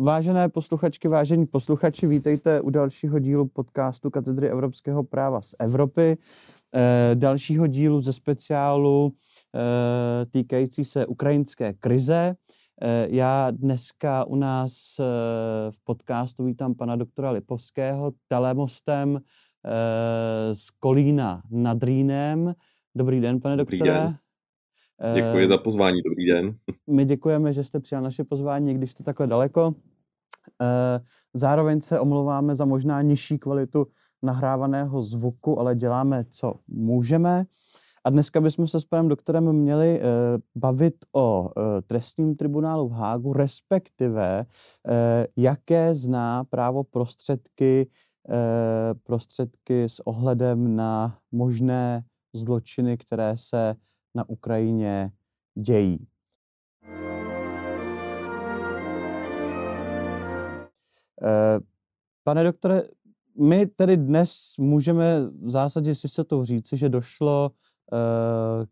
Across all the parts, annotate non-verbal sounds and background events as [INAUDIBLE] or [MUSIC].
Vážené posluchačky, vážení posluchači, vítejte u dalšího dílu podcastu Katedry evropského práva z Evropy, e, dalšího dílu ze speciálu e, týkající se ukrajinské krize. E, já dneska u nás e, v podcastu vítám pana doktora Lipovského telemostem e, z Kolína nad Rýnem. Dobrý den, pane Dobrý doktore. den. Děkuji za pozvání, dobrý den. My děkujeme, že jste přijal naše pozvání, když jste takhle daleko. Zároveň se omlouváme za možná nižší kvalitu nahrávaného zvuku, ale děláme, co můžeme. A dneska bychom se s panem doktorem měli bavit o trestním tribunálu v Hágu, respektive jaké zná právo prostředky, prostředky s ohledem na možné zločiny, které se na Ukrajině dějí. Pane doktore, my tedy dnes můžeme v zásadě si se to říci, že došlo uh,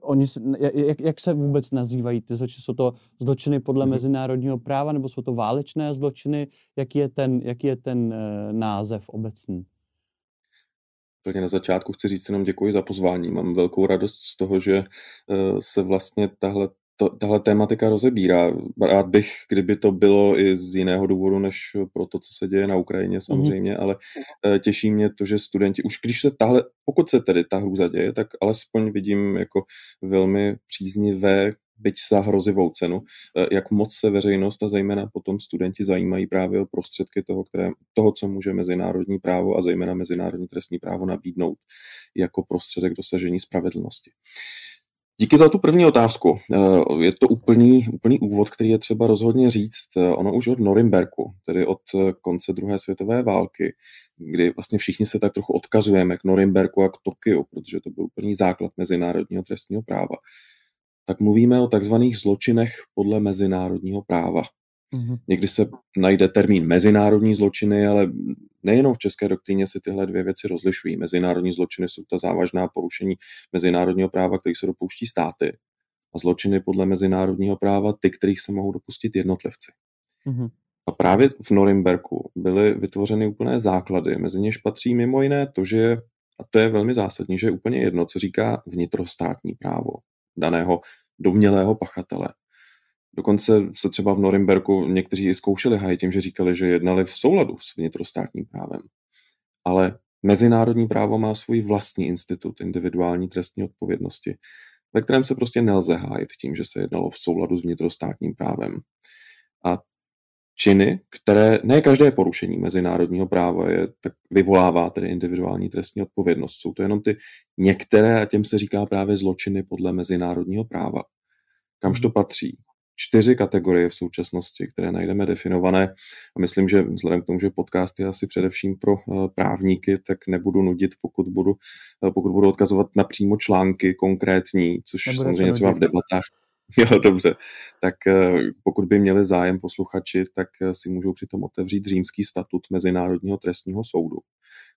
oni, jak, jak se vůbec nazývají ty zločiny? Jsou to zločiny podle mm-hmm. mezinárodního práva nebo jsou to válečné zločiny? Jaký je ten, jaký je ten uh, název obecný? úplně na začátku chci říct jenom děkuji za pozvání. Mám velkou radost z toho, že eh, se vlastně tahle to, tahle tématika rozebírá. Rád bych, kdyby to bylo i z jiného důvodu, než pro to, co se děje na Ukrajině mhm. samozřejmě, mm-hmm. ale eh, těší mě to, že studenti, už když se tahle, pokud se tedy ta hrůza děje, tak alespoň vidím jako velmi příznivé byť za hrozivou cenu, eh, jak moc se veřejnost a zejména potom studenti zajímají právě o prostředky toho, které, toho, co může mezinárodní právo a zejména mezinárodní trestní právo nabídnout jako prostředek dosažení spravedlnosti. Díky za tu první otázku. Eh, je to úplný, úplný úvod, který je třeba rozhodně říct. Eh, ono už od Norimberku, tedy od konce druhé světové války, kdy vlastně všichni se tak trochu odkazujeme k Norimberku a k Tokiu, protože to byl úplný základ mezinárodního trestního práva tak mluvíme o takzvaných zločinech podle mezinárodního práva. Mm-hmm. Někdy se najde termín mezinárodní zločiny, ale nejenom v české doktríně se tyhle dvě věci rozlišují. Mezinárodní zločiny jsou ta závažná porušení mezinárodního práva, kterých se dopouští státy. A zločiny podle mezinárodního práva, ty, kterých se mohou dopustit jednotlivci. Mm-hmm. A právě v Norimberku byly vytvořeny úplné základy, mezi něž patří mimo jiné to, že a to je velmi zásadní, že je úplně jedno, co říká vnitrostátní právo daného domnělého pachatele. Dokonce se třeba v Norimberku někteří i zkoušeli hajit tím, že říkali, že jednali v souladu s vnitrostátním právem. Ale mezinárodní právo má svůj vlastní institut individuální trestní odpovědnosti, ve kterém se prostě nelze hájit tím, že se jednalo v souladu s vnitrostátním právem. A činy, které ne každé porušení mezinárodního práva je, tak vyvolává tedy individuální trestní odpovědnost. Jsou to jenom ty některé, a těm se říká právě zločiny podle mezinárodního práva. Kamž to patří? Čtyři kategorie v současnosti, které najdeme definované. A myslím, že vzhledem k tomu, že podcast je asi především pro eh, právníky, tak nebudu nudit, pokud budu, eh, pokud budu odkazovat na přímo články konkrétní, což Nebude samozřejmě třeba v debatách [LAUGHS] Jo, dobře. Tak eh, pokud by měli zájem posluchači, tak si můžou přitom otevřít římský statut Mezinárodního trestního soudu,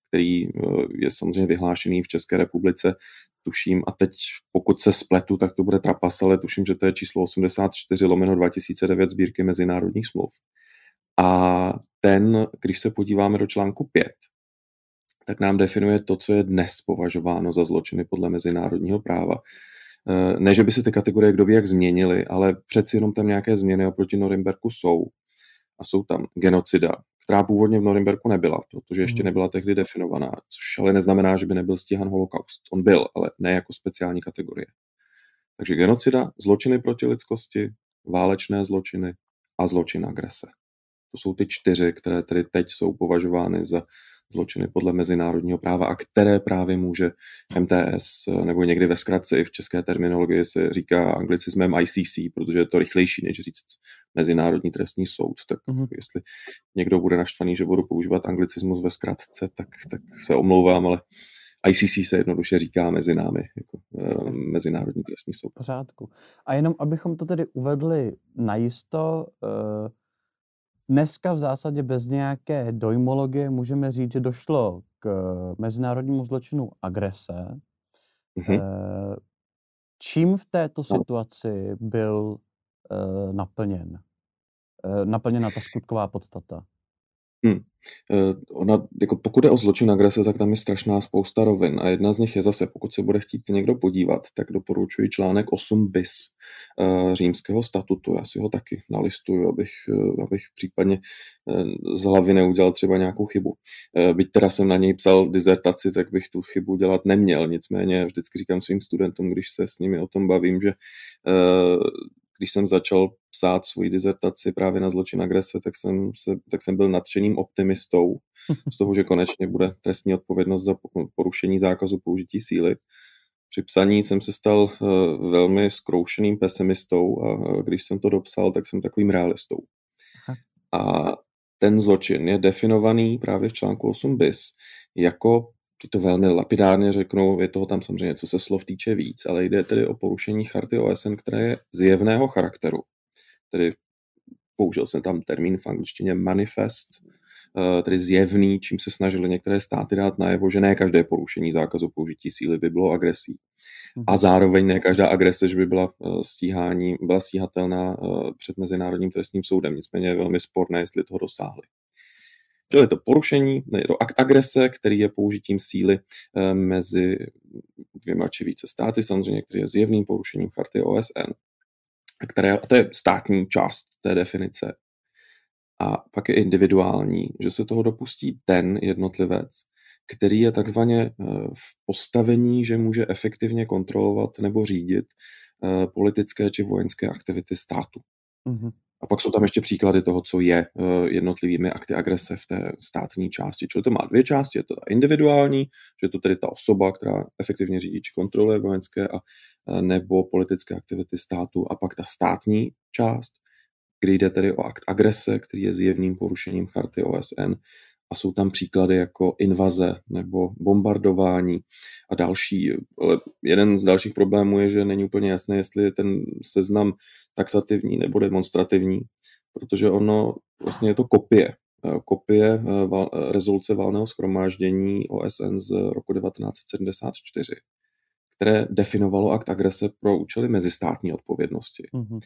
který eh, je samozřejmě vyhlášený v České republice, tuším, a teď pokud se spletu, tak to bude trapas, ale tuším, že to je číslo 84 lomeno 2009 sbírky mezinárodních smluv. A ten, když se podíváme do článku 5, tak nám definuje to, co je dnes považováno za zločiny podle mezinárodního práva. Eh, ne, že by se ty kategorie kdo ví jak změnily, ale přeci jenom tam nějaké změny oproti Norimberku jsou. A jsou tam genocida, která původně v Norimberku nebyla, protože ještě hmm. nebyla tehdy definovaná, což ale neznamená, že by nebyl stíhan holokaust. On byl, ale ne jako speciální kategorie. Takže genocida, zločiny proti lidskosti, válečné zločiny a zločin agrese. To jsou ty čtyři, které tedy teď jsou považovány za zločiny podle mezinárodního práva a které právě může MTS, nebo někdy ve zkratce i v české terminologii se říká anglicismem ICC, protože je to rychlejší, než říct Mezinárodní trestní soud. Tak mm-hmm. jestli někdo bude naštvaný, že budu používat anglicismus ve zkratce, tak, tak se omlouvám, ale ICC se jednoduše říká mezi námi, jako uh, Mezinárodní trestní soud. Pořádku. A jenom abychom to tedy uvedli najisto, uh, Dneska v zásadě bez nějaké dojmologie můžeme říct, že došlo k mezinárodnímu zločinu agrese. Mm-hmm. Čím v této no. situaci byl uh, naplněn? eh, naplněna ta skutková podstata? Hmm. Ona, jako pokud je o zločin agrese, tak tam je strašná spousta rovin a jedna z nich je zase, pokud se bude chtít někdo podívat, tak doporučuji článek 8 bis uh, římského statutu. Já si ho taky nalistuju, abych, uh, abych případně uh, z hlavy neudělal třeba nějakou chybu. Byť teda jsem na něj psal dizertaci, tak bych tu chybu dělat neměl. Nicméně vždycky říkám svým studentům, když se s nimi o tom bavím, že když jsem začal psát svoji dizertaci právě na zločin agrese, tak jsem, se, tak jsem byl nadšeným optimistou z toho, že konečně bude trestní odpovědnost za porušení zákazu použití síly. Při psaní jsem se stal uh, velmi zkroušeným pesimistou a když jsem to dopsal, tak jsem takovým realistou. A ten zločin je definovaný právě v článku 8 bis jako ty to velmi lapidárně řeknou, je toho tam samozřejmě, co se slov týče víc, ale jde tedy o porušení charty OSN, které je zjevného charakteru. Tedy použil jsem tam termín v angličtině manifest, eh, tedy zjevný, čím se snažili některé státy dát najevo, že ne každé porušení zákazu použití síly by bylo agresí. A mhm. zároveň ne každá agrese, že by byla, eh, stíhání, byla stíhatelná eh, před Mezinárodním trestním soudem. Nicméně je velmi sporné, jestli toho dosáhli. Čili je to porušení, je to agrese, který je použitím síly eh, mezi dvěma či více státy, samozřejmě, který je zjevným porušením charty OSN, které, a to je státní část té definice. A pak je individuální, že se toho dopustí ten jednotlivec, který je takzvaně eh, v postavení, že může efektivně kontrolovat nebo řídit eh, politické či vojenské aktivity státu. Mm-hmm. A pak jsou tam ještě příklady toho, co je eh, jednotlivými akty agrese v té státní části. Čili to má dvě části. Je to individuální, že je to tedy ta osoba, která efektivně řídí či kontroluje vojenské a nebo politické aktivity státu. A pak ta státní část, kdy jde tedy o akt agrese, který je zjevným porušením charty OSN a jsou tam příklady jako invaze nebo bombardování a další. Ale jeden z dalších problémů je, že není úplně jasné, jestli je ten seznam taxativní nebo demonstrativní, protože ono vlastně je to kopie. Kopie eh, val, rezoluce valného schromáždění OSN z roku 1974, které definovalo akt agrese pro účely mezistátní odpovědnosti. Mm-hmm.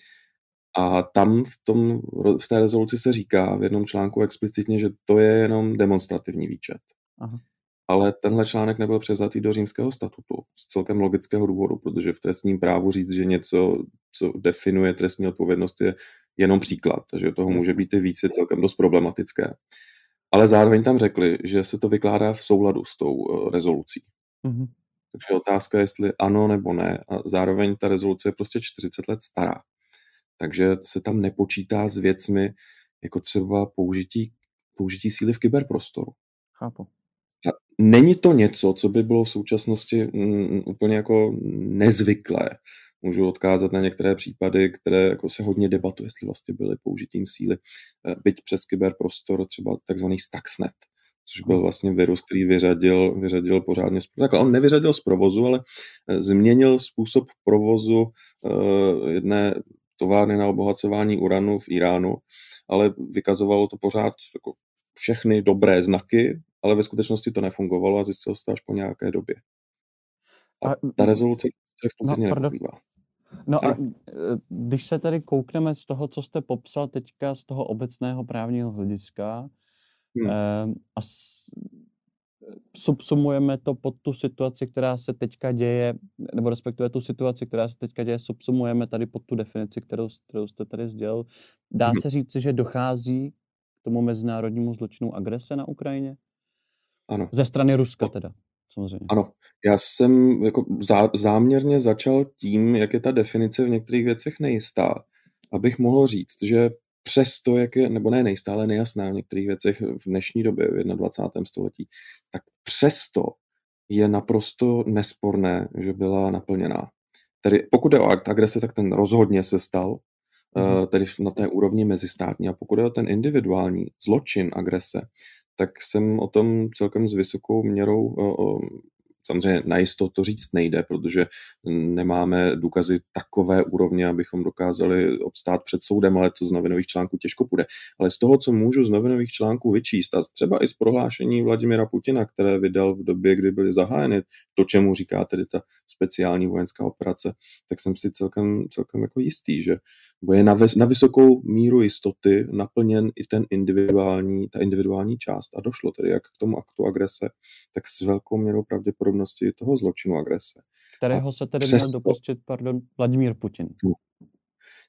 A tam v, tom, v té rezoluci se říká v jednom článku explicitně, že to je jenom demonstrativní výčet. Aha. Ale tenhle článek nebyl převzatý do římského statutu z celkem logického důvodu, protože v trestním právu říct, že něco, co definuje trestní odpovědnost, je jenom příklad, takže toho může být i víc, je celkem dost problematické. Ale zároveň tam řekli, že se to vykládá v souladu s tou uh, rezolucí. Mm-hmm. Takže otázka je, jestli ano nebo ne. A zároveň ta rezoluce je prostě 40 let stará. Takže se tam nepočítá s věcmi, jako třeba použití, použití síly v kyberprostoru. Chápu. A není to něco, co by bylo v současnosti mm, úplně jako nezvyklé. Můžu odkázat na některé případy, které jako se hodně debatuje, jestli vlastně byly použitím síly, eh, byť přes kyberprostor, třeba takzvaný Stuxnet, což byl vlastně virus, který vyřadil, vyřadil pořádně, takhle on nevyřadil z provozu, ale eh, změnil způsob provozu uh, jedné továrny na obohacování uranu v Iránu, ale vykazovalo to pořád jako všechny dobré znaky, ale ve skutečnosti to nefungovalo a zjistilo se to až po nějaké době. A, a ta rezoluce explicitně no, nepokrývá. No a když se tady koukneme z toho, co jste popsal teďka z toho obecného právního hlediska hmm. eh, a s, subsumujeme to pod tu situaci, která se teďka děje, nebo respektive tu situaci, která se teďka děje, subsumujeme tady pod tu definici, kterou, kterou jste tady sdělil. Dá hmm. se říct, že dochází k tomu mezinárodnímu zločinu agrese na Ukrajině? Ano. Ze strany Ruska teda, samozřejmě. Ano. Já jsem jako zá, záměrně začal tím, jak je ta definice v některých věcech nejistá, abych mohl říct, že přesto, jak je, nebo ne nejstále nejasná v některých věcech v dnešní době, v 21. století, tak přesto je naprosto nesporné, že byla naplněná. Tedy pokud je o akt agrese, tak ten rozhodně se stal, mm. tedy na té úrovni mezistátní. A pokud je o ten individuální zločin agrese, tak jsem o tom celkem s vysokou měrou samozřejmě na jistotu říct nejde, protože nemáme důkazy takové úrovně, abychom dokázali obstát před soudem, ale to z novinových článků těžko půjde. Ale z toho, co můžu z novinových článků vyčíst, a třeba i z prohlášení Vladimira Putina, které vydal v době, kdy byly zahájeny, to, čemu říká tedy ta speciální vojenská operace, tak jsem si celkem, celkem jako jistý, že je na, na vysokou míru jistoty naplněn i ten individuální, ta individuální část. A došlo tedy jak k tomu aktu agrese, tak s velkou měrou pravděpodobnosti toho zločinu agrese. Kterého se tedy přesto, měl dopustit, pardon, Vladimír Putin. No,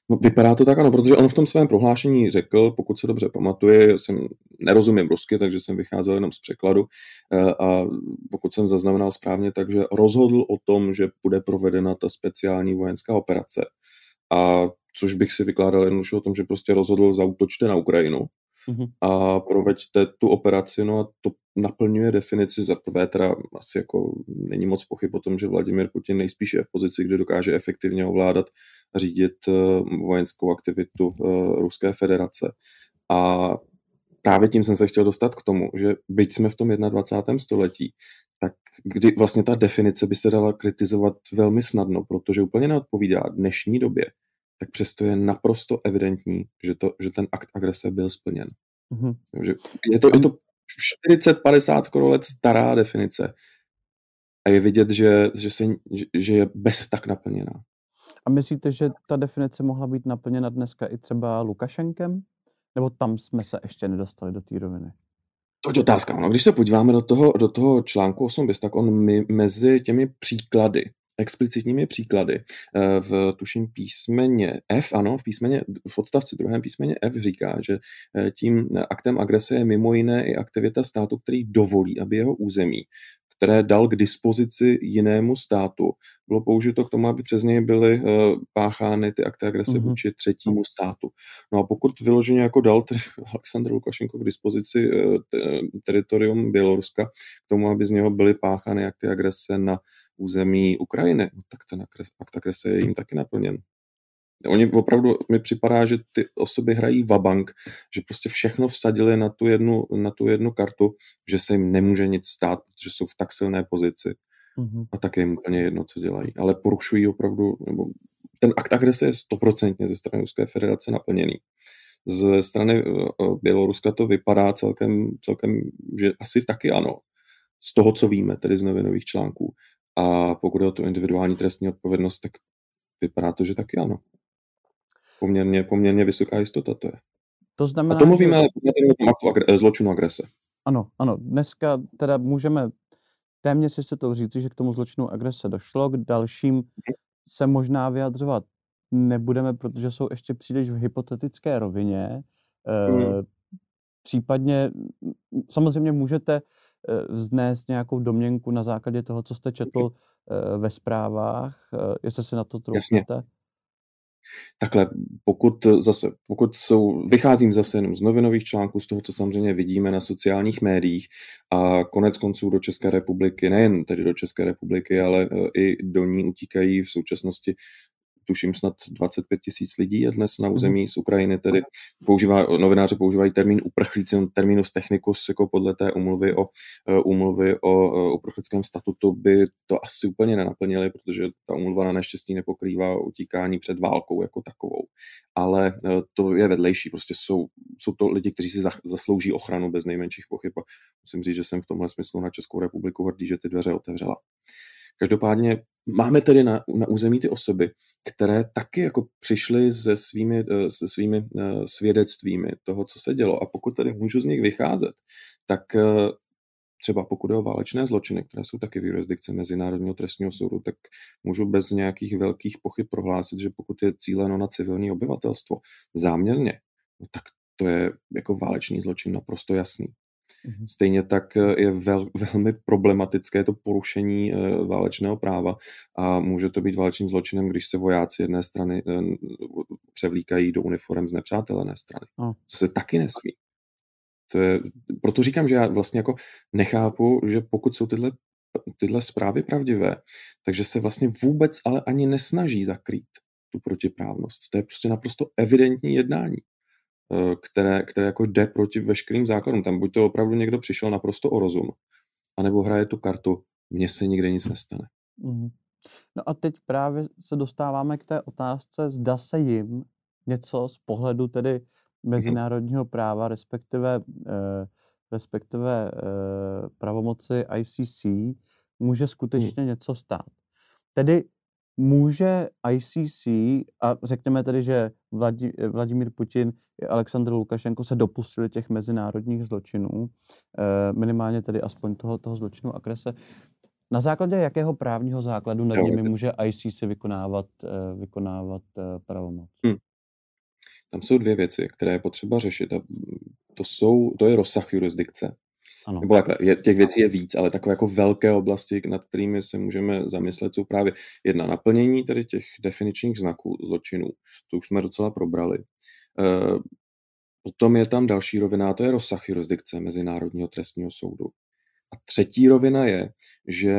no, vypadá to tak, ano, protože on v tom svém prohlášení řekl, pokud se dobře pamatuje, jsem nerozumím rusky, takže jsem vycházel jenom z překladu eh, a pokud jsem zaznamenal správně, takže rozhodl o tom, že bude provedena ta speciální vojenská operace. A což bych si vykládal jednoduše o tom, že prostě rozhodl zautočte na Ukrajinu mm-hmm. a proveďte tu operaci, no a to naplňuje definici, za prvé teda asi jako není moc pochyb o tom, že Vladimir Putin nejspíš je v pozici, kde dokáže efektivně ovládat řídit eh, vojenskou aktivitu eh, Ruské federace. A právě tím jsem se chtěl dostat k tomu, že byť jsme v tom 21. století, tak kdy vlastně ta definice by se dala kritizovat velmi snadno, protože úplně neodpovídá dnešní době, tak přesto je naprosto evidentní, že, to, že ten akt agrese byl splněn. Mm-hmm. Je, to, je to 40-50 skoro let stará definice a je vidět, že, že, se, že, že je bez tak naplněná. A myslíte, že ta definice mohla být naplněna dneska i třeba Lukašenkem? Nebo tam jsme se ještě nedostali do té roviny? To je otázka. No, když se podíváme do toho, do toho článku 8 bis, tak on mi, mezi těmi příklady, explicitními příklady eh, v tuším písmeně F, ano, v písmeně, v odstavci druhém písmeně F říká, že eh, tím aktem agrese je mimo jiné i aktivita státu, který dovolí, aby jeho území které dal k dispozici jinému státu, bylo použito k tomu, aby přes něj byly uh, páchány ty akty agrese mm-hmm. vůči třetímu státu. No a pokud vyloženě jako dal tedy [LAUGHS] Aleksandr Lukašenko k dispozici te, teritorium Běloruska k tomu, aby z něho byly páchány akty agrese na území Ukrajiny, no tak ten akt agrese je jim taky naplněn. Oni opravdu, mi připadá, že ty osoby hrají vabank, že prostě všechno vsadili na tu, jednu, na tu jednu kartu, že se jim nemůže nic stát, protože jsou v tak silné pozici. Mm-hmm. A tak je jim úplně jedno, co dělají. Ale porušují opravdu, nebo ten akt agrese je stoprocentně ze strany Ruské federace naplněný. Ze strany eh, eh, Běloruska to vypadá celkem, celkem, že asi taky ano. Z toho, co víme, tedy z novinových článků. A pokud je o tu individuální trestní odpovědnost, tak vypadá to, že taky ano poměrně, poměrně vysoká jistota to je. To znamená, A to mluvíme že... o zločinu agrese. Ano, ano. Dneska teda můžeme téměř si to říct, že k tomu zločinu agrese došlo, k dalším se možná vyjadřovat nebudeme, protože jsou ještě příliš v hypotetické rovině. Hmm. E, případně samozřejmě můžete eh, vznést nějakou domněnku na základě toho, co jste četl e, ve zprávách, e, jestli si na to troufnete. Takhle, pokud zase, pokud jsou, vycházím zase jenom z novinových článků, z toho, co samozřejmě vidíme na sociálních médiích a konec konců do České republiky, nejen tedy do České republiky, ale i do ní utíkají v současnosti tuším snad 25 tisíc lidí je dnes na mhm. území z Ukrajiny, tedy používá, novináři používají termín uprchlíci, terminus technicus, jako podle té umluvy o, umluvy o uprchlickém statutu by to asi úplně nenaplnili, protože ta umluva na neštěstí nepokrývá utíkání před válkou jako takovou. Ale e, to je vedlejší, prostě jsou, jsou to lidi, kteří si zaslouží ochranu bez nejmenších pochyb a musím říct, že jsem v tomhle smyslu na Českou republiku hrdý, že ty dveře otevřela. Každopádně máme tedy na, na území ty osoby, které taky jako přišly se svými, eh, se svými eh, svědectvími toho, co se dělo. A pokud tedy můžu z nich vycházet, tak eh, třeba pokud je o válečné zločiny, které jsou taky v jurisdikci Mezinárodního trestního soudu, tak můžu bez nějakých velkých pochyb prohlásit, že pokud je cíleno na civilní obyvatelstvo záměrně, no tak to je jako válečný zločin naprosto jasný. Mhm. Stejně tak eh, je vel, velmi problematické to porušení eh, válečného práva a může to být válečným zločinem, když se vojáci jedné strany eh, převlíkají do uniform z nepřátelené strany. No. Co se taky nesmí. To je, proto říkám, že já vlastně jako nechápu, že pokud jsou tyhle, tyhle zprávy pravdivé, takže se vlastně vůbec ale ani nesnaží zakrýt tu protiprávnost. To je prostě naprosto evidentní jednání. Eh, které, které jako jde proti veškerým základům. Tam buď to opravdu někdo přišel naprosto o rozum, anebo hraje tu kartu mně se nikde nic nestane. Mm. No a teď právě se dostáváme k té otázce, zda se jim něco z pohledu tedy mezinárodního práva, respektive, eh, respektive eh, pravomoci ICC, může skutečně hmm. něco stát. Tedy může ICC, a řekněme tedy, že Vladí, Vladimír Putin i Aleksandr Lukašenko se dopustili těch mezinárodních zločinů, eh, minimálně tedy aspoň toho, toho zločinu agrese, na základě jakého právního základu nad nimi může ICC vykonávat, eh, vykonávat eh, pravomoc? Hmm. Tam jsou dvě věci, které je potřeba řešit. A to, jsou, to je rozsah jurisdikce. Ano. Nebo takhle, je, těch věcí je víc, ale takové jako velké oblasti, nad kterými se můžeme zamyslet, jsou právě jedna naplnění tedy těch definičních znaků zločinů, to už jsme docela probrali. E, potom je tam další rovina, to je rozsah jurisdikce Mezinárodního trestního soudu. A třetí rovina je, že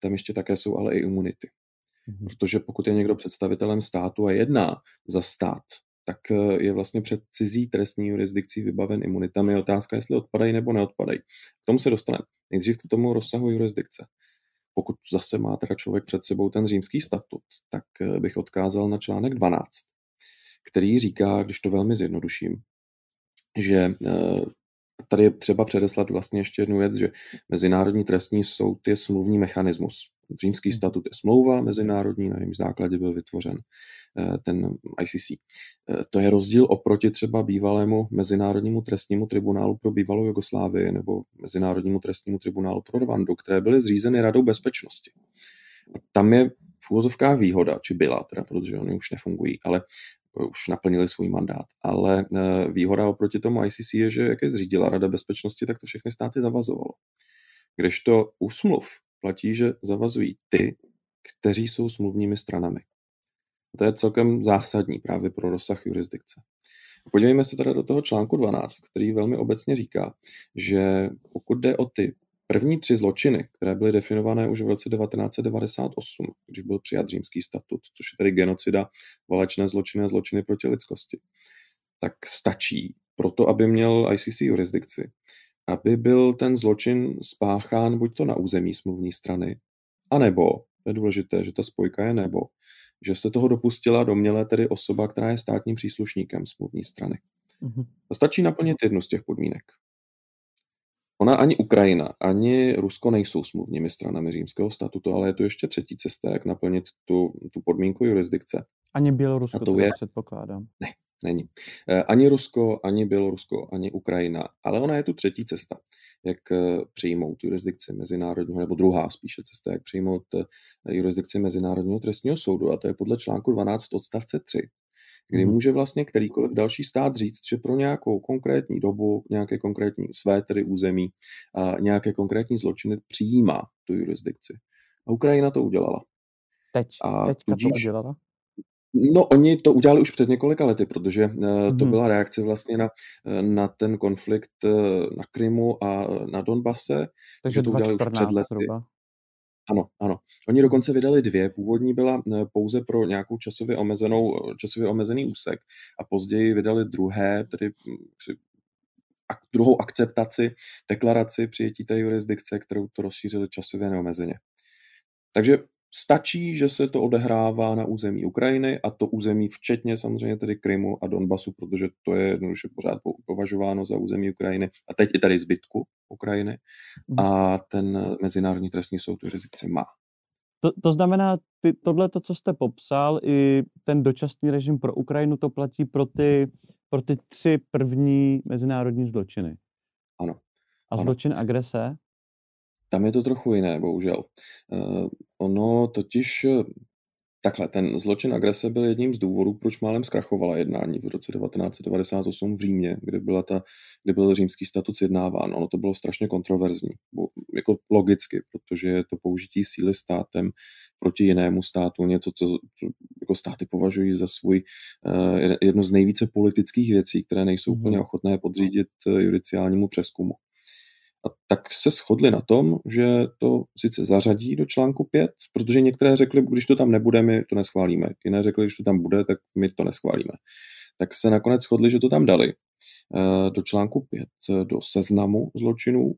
tam ještě také jsou ale i imunity. Mhm. Protože pokud je někdo představitelem státu a jedná za stát, tak eh, je vlastně před cizí trestní jurisdikcí vybaven imunitami. Je otázka, jestli odpadají nebo neodpadají. K tomu se dostaneme. Nejdřív k tomu rozsahu jurisdikce. Pokud zase má teda člověk před sebou ten římský statut, tak eh, bych odkázal na článek 12, který říká, když to velmi zjednoduším, že eh, tady je třeba předeslat vlastně ještě jednu věc, že Mezinárodní trestní soud je smluvní mechanismus. Římský hmm. statut je smlouva mezinárodní, na jejím základě byl vytvořen eh, ten ICC. Eh, to je rozdíl oproti třeba bývalému Mezinárodnímu trestnímu tribunálu pro bývalou Jugoslávii nebo Mezinárodnímu trestnímu tribunálu pro Rwandu, které byly zřízeny Radou bezpečnosti. A tam je v úvozovkách výhoda, či byla, teda, protože oni už nefungují, ale už naplnili svůj mandát. Ale eh, výhoda oproti tomu ICC je, že jak je zřídila Rada bezpečnosti, tak to všechny státy zavazovalo. Kdežto u smluv platí, že zavazují ty, kteří jsou smluvními stranami. A to je celkem zásadní právě pro rozsah jurisdikce. Podívejme se teda do toho článku 12, který velmi obecně říká, že pokud jde o ty První tři zločiny, které byly definované už v roce 1998, když byl přijat římský statut, což je tedy genocida, válečné zločiny a zločiny proti lidskosti, tak stačí pro to, aby měl ICC jurisdikci, aby byl ten zločin spáchán buď to na území smluvní strany, anebo, to je důležité, že ta spojka je nebo, že se toho dopustila doměle tedy osoba, která je státním příslušníkem smluvní strany. Mm-hmm. A stačí naplnit jednu z těch podmínek. Ona ani Ukrajina, ani Rusko nejsou smluvními stranami římského statutu, ale je to ještě třetí cesta, jak naplnit tu, tu podmínku jurisdikce. Ani Bělorusko, to je... předpokládám. Ne, není. Eh, ani Rusko, ani Bělorusko, ani Ukrajina. Ale ona je tu třetí cesta, jak eh, přijmout jurisdikci mezinárodního, nebo druhá spíše cesta, jak přijmout eh, jurisdikci Mezinárodního trestního soudu. A to je podle článku 12 odstavce 3 kdy mhm. může vlastně kterýkoliv další stát říct, že pro nějakou konkrétní dobu, nějaké konkrétní své tedy území, a nějaké konkrétní zločiny přijímá tu jurisdikci. A Ukrajina to udělala. Teď, a teďka tudíž, to udělala? No, oni to udělali už před několika lety, protože mm-hmm. to mhm. byla reakce vlastně na, eh, na ten konflikt eh, na Krymu a na Donbase. Takže to udělali už před lety. Zhruba. Ano, ano. Oni dokonce vydali dvě. Původní byla eh, pouze pro nějakou časově, omezenou, eh, časově omezený úsek a později vydali druhé, tedy hm, druhou akceptaci, deklaraci přijetí té jurisdikce, kterou to rozšířili časově neomezeně. Takže Stačí, že se to odehrává na území Ukrajiny a to území včetně samozřejmě tedy Krymu a Donbasu, protože to je jednoduše pořád považováno za území Ukrajiny a teď i tady zbytku Ukrajiny mhm. a ten Mezinárodní trestní soud tu jurisdikci má. To, to znamená, ty, tohle, to, co jste popsal, i ten dočasný režim pro Ukrajinu, to platí pro ty, pro ty tři první mezinárodní zločiny. Ano. A ano. zločin agrese? Tam je to trochu jiné, bohužel. Uh, ono totiž eh, takhle, ten zločin agrese byl jedním z důvodů, proč málem zkrachovala jednání v roce 1998 v Římě, kde, byla ta, kde byl římský statut sjednáván. Ono to bylo strašně kontroverzní, bo, jako logicky, protože je to použití síly státem proti jinému státu, něco, co, co jako státy považují za svůj uh, jedno z nejvíce politických věcí, které nejsou mm. úplně ochotné podřídit judiciálnímu přeskumu. A tak se shodli na tom, že to sice zařadí do článku 5, protože některé řekli, když to tam nebude, my to neschválíme. Jiné řekli, když to tam bude, tak my to neschválíme. Tak se nakonec shodli, že to tam dali eh, do článku 5, do seznamu zločinů,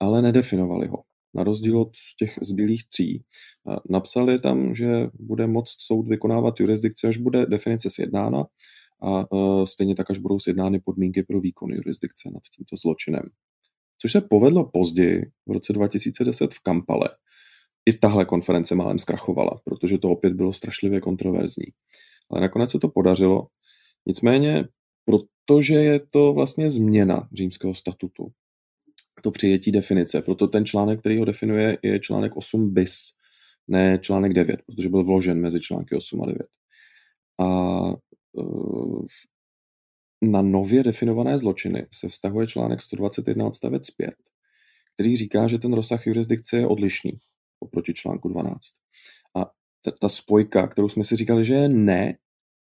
ale nedefinovali ho. na rozdíl od těch zbylých tří. Napsali tam, že bude moct soud vykonávat jurisdikci, až bude definice sjednána a stejně tak, až budou sjednány podmínky pro výkon jurisdikce nad tímto zločinem. Což se povedlo později, v roce 2010 v Kampale. I tahle konference málem zkrachovala, protože to opět bylo strašlivě kontroverzní. Ale nakonec se to podařilo. Nicméně, protože je to vlastně změna římského statutu, to přijetí definice. Proto ten článek, který ho definuje, je článek 8 bis, ne článek 9, protože byl vložen mezi články 8 a 9. A e, na nově definované zločiny se vztahuje článek 121 odstavec 5, který říká, že ten rozsah jurisdikce je odlišný oproti článku 12. A ta, ta spojka, kterou jsme si říkali, že je ne,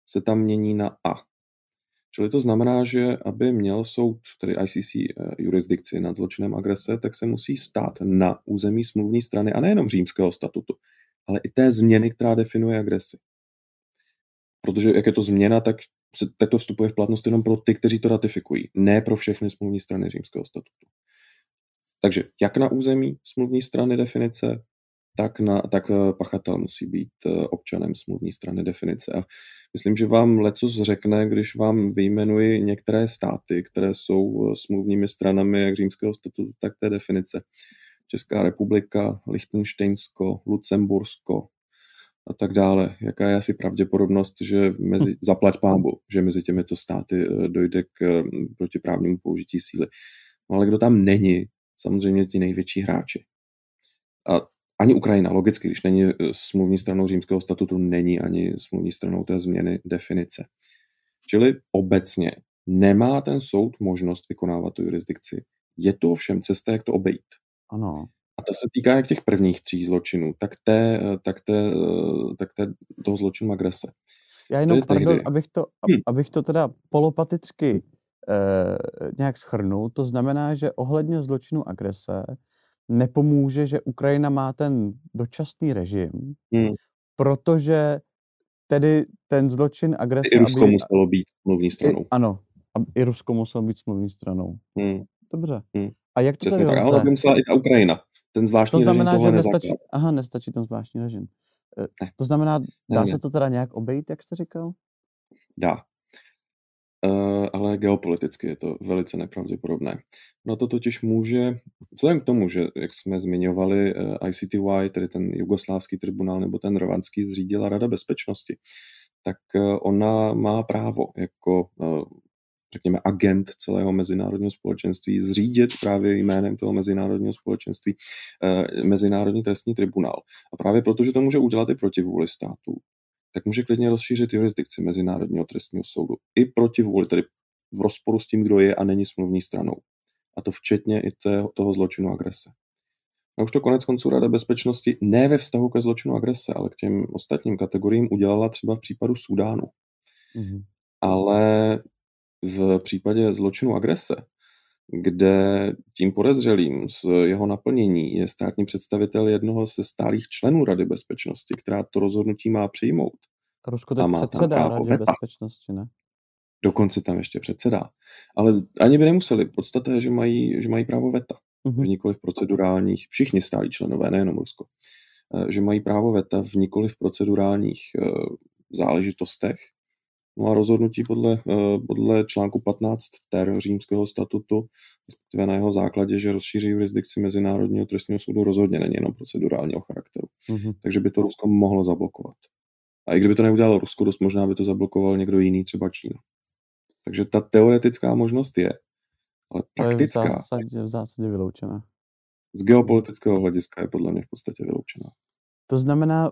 se tam mění na a. Čili to znamená, že aby měl soud, tedy ICC, eh, jurisdikci nad zločinem agrese, tak se musí stát na území smluvní strany a nejenom římského statutu, ale i té změny, která definuje agresi. Protože jak je to změna, tak, se, tak to vstupuje v platnost jenom pro ty, kteří to ratifikují, ne pro všechny smluvní strany římského statutu. Takže jak na území smluvní strany definice, tak, na, tak eh, pachatel musí být eh, občanem smluvní strany definice. A myslím, že vám leco řekne, když vám vyjmenuji některé státy, které jsou eh, smluvními stranami jak římského statutu, tak té definice. Česká republika, Lichtensteinsko, Lucembursko a tak dále. Jaká je asi pravděpodobnost, že mezi, zaplať pámbu, že mezi těmito státy dojde k protiprávnímu použití síly. No ale kdo tam není, samozřejmě ti největší hráči. A ani Ukrajina, logicky, když není eh, smluvní stranou římského statutu, není ani smluvní stranou té změny definice. Čili obecně nemá ten soud možnost vykonávat tu jurisdikci. Je to ovšem cesta, jak to obejít. Ano. A ta se týká jak těch prvních tří zločinů, tak, té, eh, tak, té, eh, tak té, toho zločinu agrese. Já jenom, to pardon, tehdy. abych to, hmm. abych to teda polopaticky eh, nějak schrnul, to znamená, že ohledně zločinu agrese nepomůže, že Ukrajina má ten dočasný režim, hmm. protože tedy ten zločin agrese... I Rusko aby, muselo být smluvní stranou. I, ano, i Rusko muselo být smluvní stranou. Hmm. Dobře. Hmm. A jak to Přesně tak, ale by musela i ta Ukrajina. Ten zvláštní to znamená, režim že nestačí, aha, nestačí ten zvláštní režim. Eh, ne. To znamená, dá ne, se to teda nějak obejít, jak jste říkal? Dá. Uh, ale geopoliticky je to velice nepravděpodobné. No to totiž může, vzhledem k tomu, že jak jsme zmiňovali, uh, eh, ICTY, tedy ten jugoslávský tribunál nebo ten rovanský zřídila Rada bezpečnosti, tak uh, ona má právo jako řekněme, agent celého mezinárodního společenství zřídit právě jménem toho mezinárodního společenství Mezinárodní trestní tribunál. A právě protože to může udělat i proti vůli států, tak může klidně rozšířit jurisdikci Mezinárodního trestního soudu. I proti vůli, tedy v rozporu s tím, kdo je a není smluvní stranou. A to včetně i toho, toho zločinu agrese. A už to konec konců Rada bezpečnosti ne ve vztahu ke zločinu agrese, ale k těm ostatním kategoriím udělala třeba v případu Sudánu. Mm-hmm. Ale v případě zločinu agrese, kde tím podezřelým z jeho naplnění je státní představitel jednoho ze stálých členů Rady bezpečnosti, která to rozhodnutí má přijmout. Rusko tak předsedá Radě bezpečnosti, ne? Dokonce tam ještě předsedá. Ale ani by nemuseli. Podstata je, že mají, že mají právo veta. Mm-hmm. V nikoliv procedurálních, všichni stálí členové, nejenom Rusko, eh, že mají právo veta v nikoliv procedurálních eh, záležitostech, No a rozhodnutí podle, eh, podle článku 15 ter římského statutu, respektive na jeho základě, že rozšíří jurisdikci Mezinárodního trestního soudu, rozhodně není jenom procedurálního charakteru. Mm-hmm. Takže by to Rusko mohlo zablokovat. A i kdyby to neudělalo Rusko, dost možná by to zablokoval někdo jiný, třeba Čína. Takže ta teoretická možnost je, ale praktická... To je v zásadě, v zásadě vyloučená. Z geopolitického hlediska je podle mě v podstatě vyloučená. To znamená,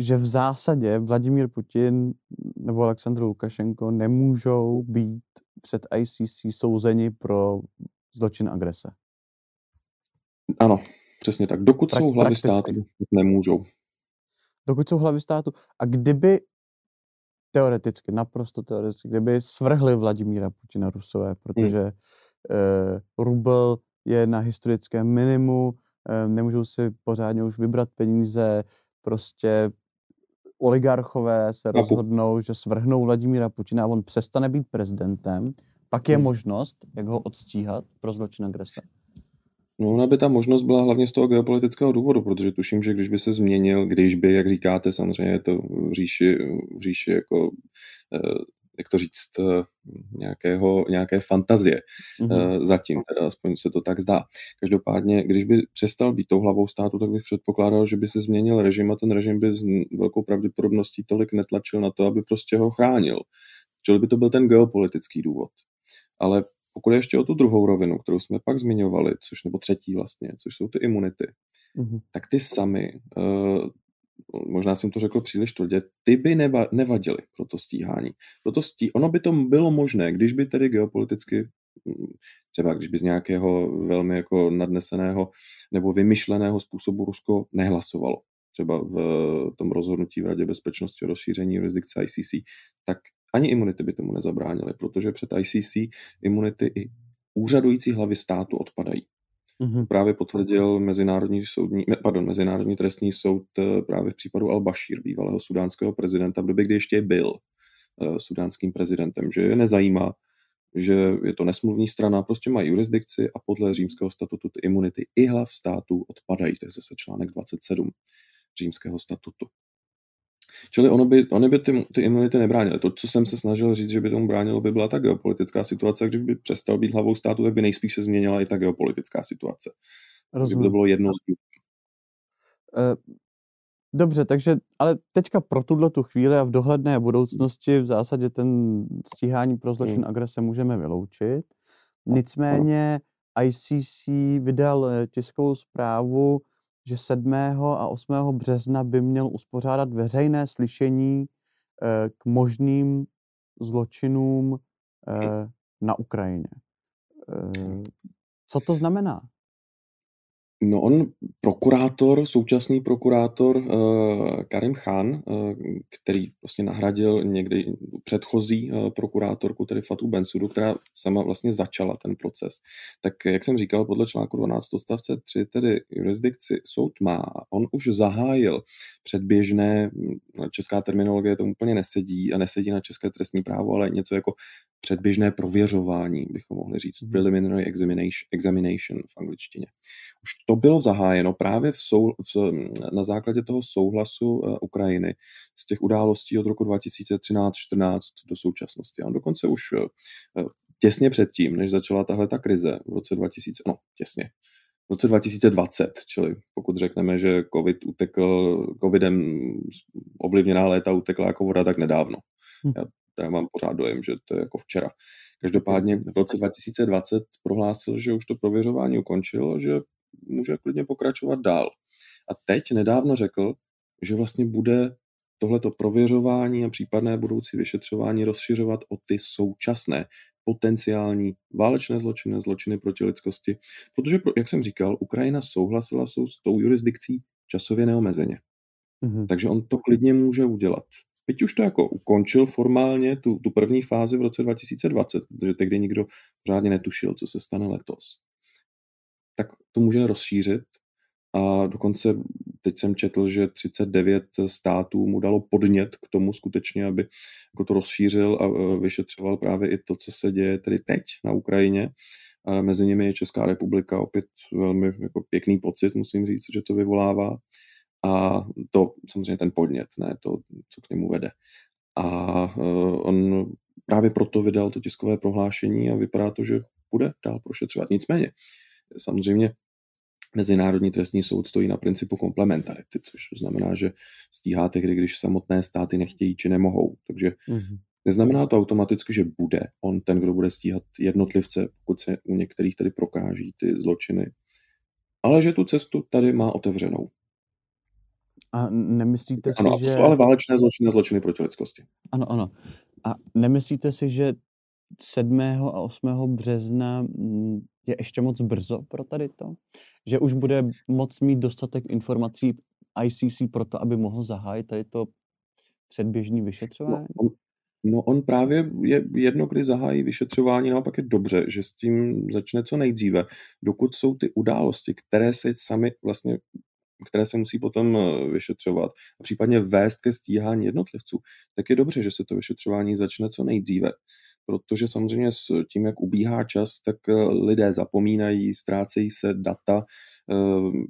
že v zásadě Vladimír Putin nebo Aleksandr Lukašenko nemůžou být před ICC souzeni pro zločin agrese. Ano, přesně tak. Dokud tak, jsou hlavy státu, nemůžou. Dokud jsou hlavy státu. A kdyby teoreticky, naprosto teoreticky, kdyby svrhli Vladimíra Putina Rusové, protože hmm. eh, rubel je na historickém minimu, eh, nemůžou si pořádně už vybrat peníze, prostě oligarchové se rozhodnou, že svrhnou Vladimíra Putina a on přestane být prezidentem, pak je hmm. možnost, jak ho odstíhat pro zločin agrese. No, ona by ta možnost byla hlavně z toho geopolitického důvodu, protože tuším, že když by se změnil, když by, jak říkáte, samozřejmě je to v říši, v říši jako, eh, jak to říct, eh, nějakého, nějaké fantazie mm-hmm. zatím, teda aspoň se to tak zdá. Každopádně, když by přestal být tou hlavou státu, tak bych předpokládal, že by se změnil režim a ten režim by s velkou pravděpodobností tolik netlačil na to, aby prostě ho chránil. Čili by to byl ten geopolitický důvod. Ale pokud ještě o tu druhou rovinu, kterou jsme pak zmiňovali, což nebo třetí vlastně, což jsou ty imunity, mm-hmm. tak ty sami, uh, možná jsem to řekl příliš tvrdě, ty by neva, nevadily pro to stíhání. Proto stí, ono by to bylo možné, když by tedy geopoliticky mm, třeba když by z nějakého velmi jako nadneseného nebo vymyšleného způsobu Rusko nehlasovalo, třeba v tom rozhodnutí v Radě bezpečnosti o rozšíření jurisdikce ICC, tak ani imunity by tomu nezabránily, protože před ICC imunity i úřadující hlavy státu odpadají. Mm-hmm. Právě potvrdil Mezinárodní, soudní, pardon, Mezinárodní trestní soud eh, právě v případu Al-Bashir, bývalého sudánského prezidenta, v době, kdy ještě byl uh, sudánským prezidentem, že je nezajímá, že je to nesmluvní strana, prostě mají jurisdikci a podle římského statutu ty imunity i hlav států odpadají. To je zase článek 27 římského statutu. Čili ono by, ono by ty, ty imunity nebránily. To, co jsem se snažil říct, že by tomu bránilo, by byla ta geopolitická situace. Když by přestal být hlavou státu, tak by nejspíš se změnila i ta geopolitická situace. Rozumím. Kdyby to bylo jedno z uh, Dobře, takže, ale teďka pro tuhle tu chvíli a v dohledné budoucnosti v zásadě ten stíhání pro zločin hmm. agrese můžeme vyloučit. Nicméně ICC vydal eh, tiskovou zprávu, že 7. a 8. března by měl uspořádat veřejné slyšení eh, k možným zločinům eh, na Ukrajině. Eh, co to znamená? No on, prokurátor, současný prokurátor uh, Karim Khan, uh, který vlastně nahradil někdy předchozí uh, prokurátorku, tedy Fatu Bensudu, která sama vlastně začala ten proces. Tak jak jsem říkal, podle článku 12 odstavce 3, tedy jurisdikci soud má. On už zahájil předběžné, česká terminologie to úplně nesedí a nesedí na české trestní právo, ale něco jako předběžné prověřování, bychom mohli říct, mhm. preliminary examination, examination v angličtině. Už to bylo zahájeno právě v sou, v, na základě toho souhlasu uh, Ukrajiny z těch událostí od roku 2013-14 do současnosti. A dokonce už uh, těsně předtím, než začala tahle ta krize v roce 2000, no těsně, v roce 2020, čili pokud řekneme, že COVID utekl, covidem ovlivněná léta utekla jako voda, tak nedávno. Hm. Já teda mám pořád dojem, že to je jako včera. Každopádně v roce 2020 prohlásil, že už to prověřování ukončilo, že může klidně pokračovat dál. A teď nedávno řekl, že vlastně bude tohleto prověřování a případné budoucí vyšetřování rozšiřovat o ty současné potenciální válečné zločiny, zločiny proti lidskosti, protože, jak jsem říkal, Ukrajina souhlasila s tou jurisdikcí časově neomezeně. Mm-hmm. Takže on to klidně může udělat. Byť už to jako ukončil formálně tu, tu první fázi v roce 2020, protože tehdy nikdo pořádně netušil, co se stane letos, tak to může rozšířit a dokonce teď jsem četl, že 39 států mu dalo podnět k tomu skutečně, aby jako to rozšířil a vyšetřoval právě i to, co se děje tedy teď na Ukrajině. A mezi nimi je Česká republika, opět velmi jako pěkný pocit, musím říct, že to vyvolává a to samozřejmě ten podnět, ne to, co k němu vede. A uh, on právě proto vydal to tiskové prohlášení a vypadá to, že bude dál prošetřovat. Nicméně, samozřejmě Mezinárodní trestní soud stojí na principu komplementarity, což znamená, že stíhá tehdy, když samotné státy nechtějí či nemohou. Takže mm-hmm. neznamená to automaticky, že bude on ten, kdo bude stíhat jednotlivce, pokud se u některých tady prokáží ty zločiny, ale že tu cestu tady má otevřenou. A nemyslíte ano, si, že... ale válečné zločiny zločiny proti lidskosti. Ano, ano. A nemyslíte si, že 7. a 8. března mm, je ještě moc brzo pro tady to? Že už bude moc mít dostatek informací ICC pro to, aby mohl zahájit tady to předběžný vyšetřování? No, on, no on právě je jedno, kdy zahájí vyšetřování, naopak je dobře, že s tím začne co nejdříve, dokud jsou ty události, které se sami vlastně které se musí potom eh, vyšetřovat a případně vést ke stíhání jednotlivců, tak je dobře, že se to vyšetřování začne co nejdříve. protože samozřejmě s tím, jak ubíhá čas, tak lidé zapomínají, ztrácejí se data,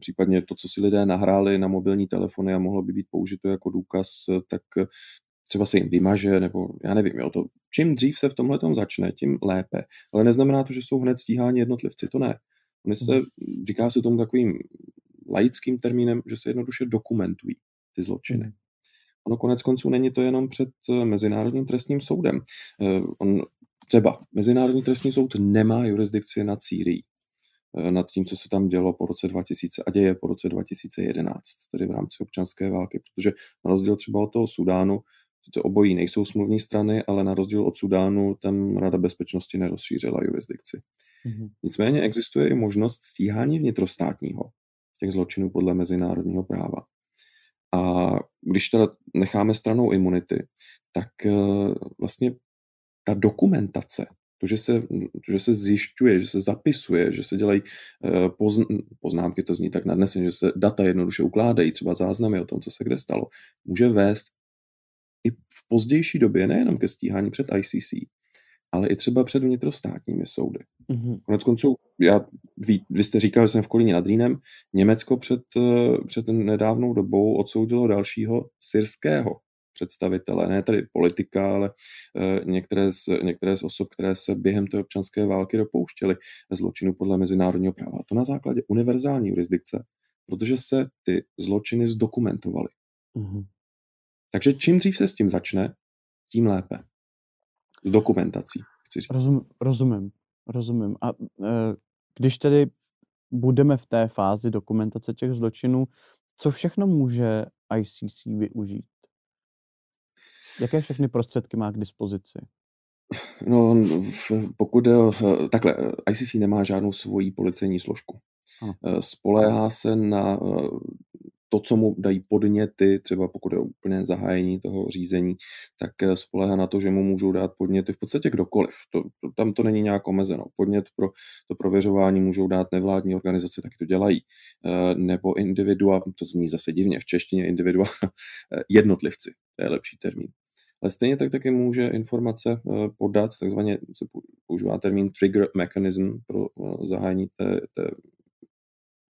případně to, co si lidé nahráli na mobilní telefony a mohlo by být použito jako důkaz, tak třeba se jim vymaže, nebo já nevím, jo, to, čím dřív se v tomhle začne, tím lépe. Ale neznamená to, že jsou hned stíháni jednotlivci, to ne. Oni se, mhm. říká se tomu takovým laickým termínem, že se jednoduše dokumentují ty zločiny. Mm. Ono konec konců není to jenom před eh, Mezinárodním trestním soudem. Eh, on, třeba Mezinárodní trestní soud nemá jurisdikci nad Sýrií, eh, nad tím, co se tam dělo po roce 2000 a děje po roce 2011, tedy v rámci občanské války, protože na rozdíl třeba od toho Sudánu, to obojí nejsou smluvní strany, ale na rozdíl od Sudánu tam Rada bezpečnosti nerozšířila jurisdikci. Mm-hmm. Nicméně existuje i možnost stíhání vnitrostátního těch zločinů podle mezinárodního práva. A když teda necháme stranou imunity, tak eh, vlastně ta dokumentace, to, že se, to, že se zjišťuje, že se zapisuje, že se dělají eh, poznámky, to zní tak nadneseně, že se data jednoduše ukládají, třeba záznamy o tom, co se kde stalo, může vést i v pozdější době nejenom ke stíhání před ICC, ale i třeba před vnitrostátními soudy. Mm-hmm. Konec konců, já, vy, vy jste říkal, že jsem v Kolíně nad Rýnem, Německo před, eh, před nedávnou dobou odsoudilo dalšího syrského představitele, ne tedy politika, ale e, některé, z, některé z osob, které se během té občanské války dopouštěly zločinu podle mezinárodního práva. A to na základě univerzální jurisdikce, protože se ty zločiny zdokumentovaly. Mm-hmm. Takže čím dřív se s tím začne, tím lépe. S dokumentací, chci říct. Rozum, rozumím, rozumím. A e, když tedy budeme v té fázi dokumentace těch zločinů, co všechno může ICC využít? Jaké všechny prostředky má k dispozici? No, pokud takhle, ICC nemá žádnou svoji policejní složku. Ano. Spoléhá se na to, co mu dají podněty, třeba pokud je úplně zahájení toho řízení, tak eh, spolehá na to, že mu můžou dát podněty v podstatě kdokoliv. To, to, tam to není nějak omezeno. Podnět pro to prověřování můžou dát nevládní organizace, tak to dělají. E, nebo individua, to zní zase divně v češtině, individua, eh, [LAUGHS] jednotlivci, to je lepší termín. Ale stejně tak taky může informace podat, takzvaně se používá termín trigger mechanism pro zahájení té, té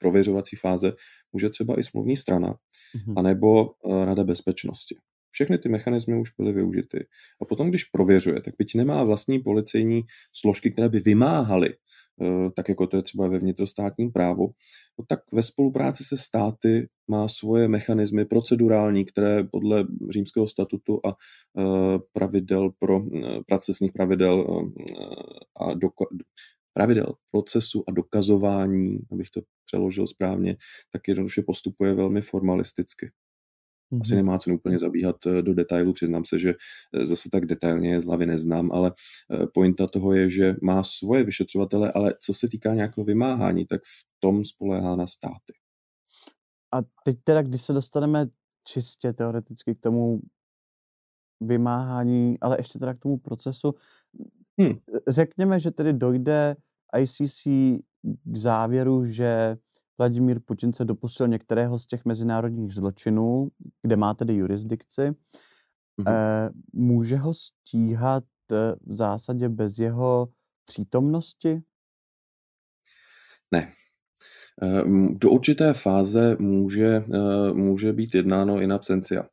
prověřovací fáze může třeba i smluvní strana, mm-hmm. anebo uh, Rada bezpečnosti. Všechny ty mechanismy už byly využity. A potom, když prověřuje, tak byť nemá vlastní policejní složky, které by vymáhaly, uh, tak jako to je třeba ve vnitrostátním právu, no tak ve spolupráci se státy má svoje mechanismy procedurální, které podle římského statutu a uh, pravidel pro procesních pravidel a pravidel procesu a dokazování, abych to přeložil správně, tak jednoduše postupuje velmi formalisticky. Asi mm-hmm. nemá cenu úplně zabíhat eh, do detailu, přiznám se, že eh, zase tak detailně z hlavy neznám, ale eh, pointa toho je, že má svoje vyšetřovatele, ale co se týká nějakého vymáhání, tak v tom spoléhá na státy. A teď teda, když se dostaneme čistě teoreticky k tomu vymáhání, ale ještě teda k tomu procesu, Hmm. Řekněme, že tedy dojde ICC k závěru, že Vladimír Putin se dopustil některého z těch mezinárodních zločinů, kde má tedy jurisdikci. Mm-hmm. E, může ho stíhat eh, v zásadě bez jeho přítomnosti? Ne. Eh, do určité fáze může, může být jednáno in absentia.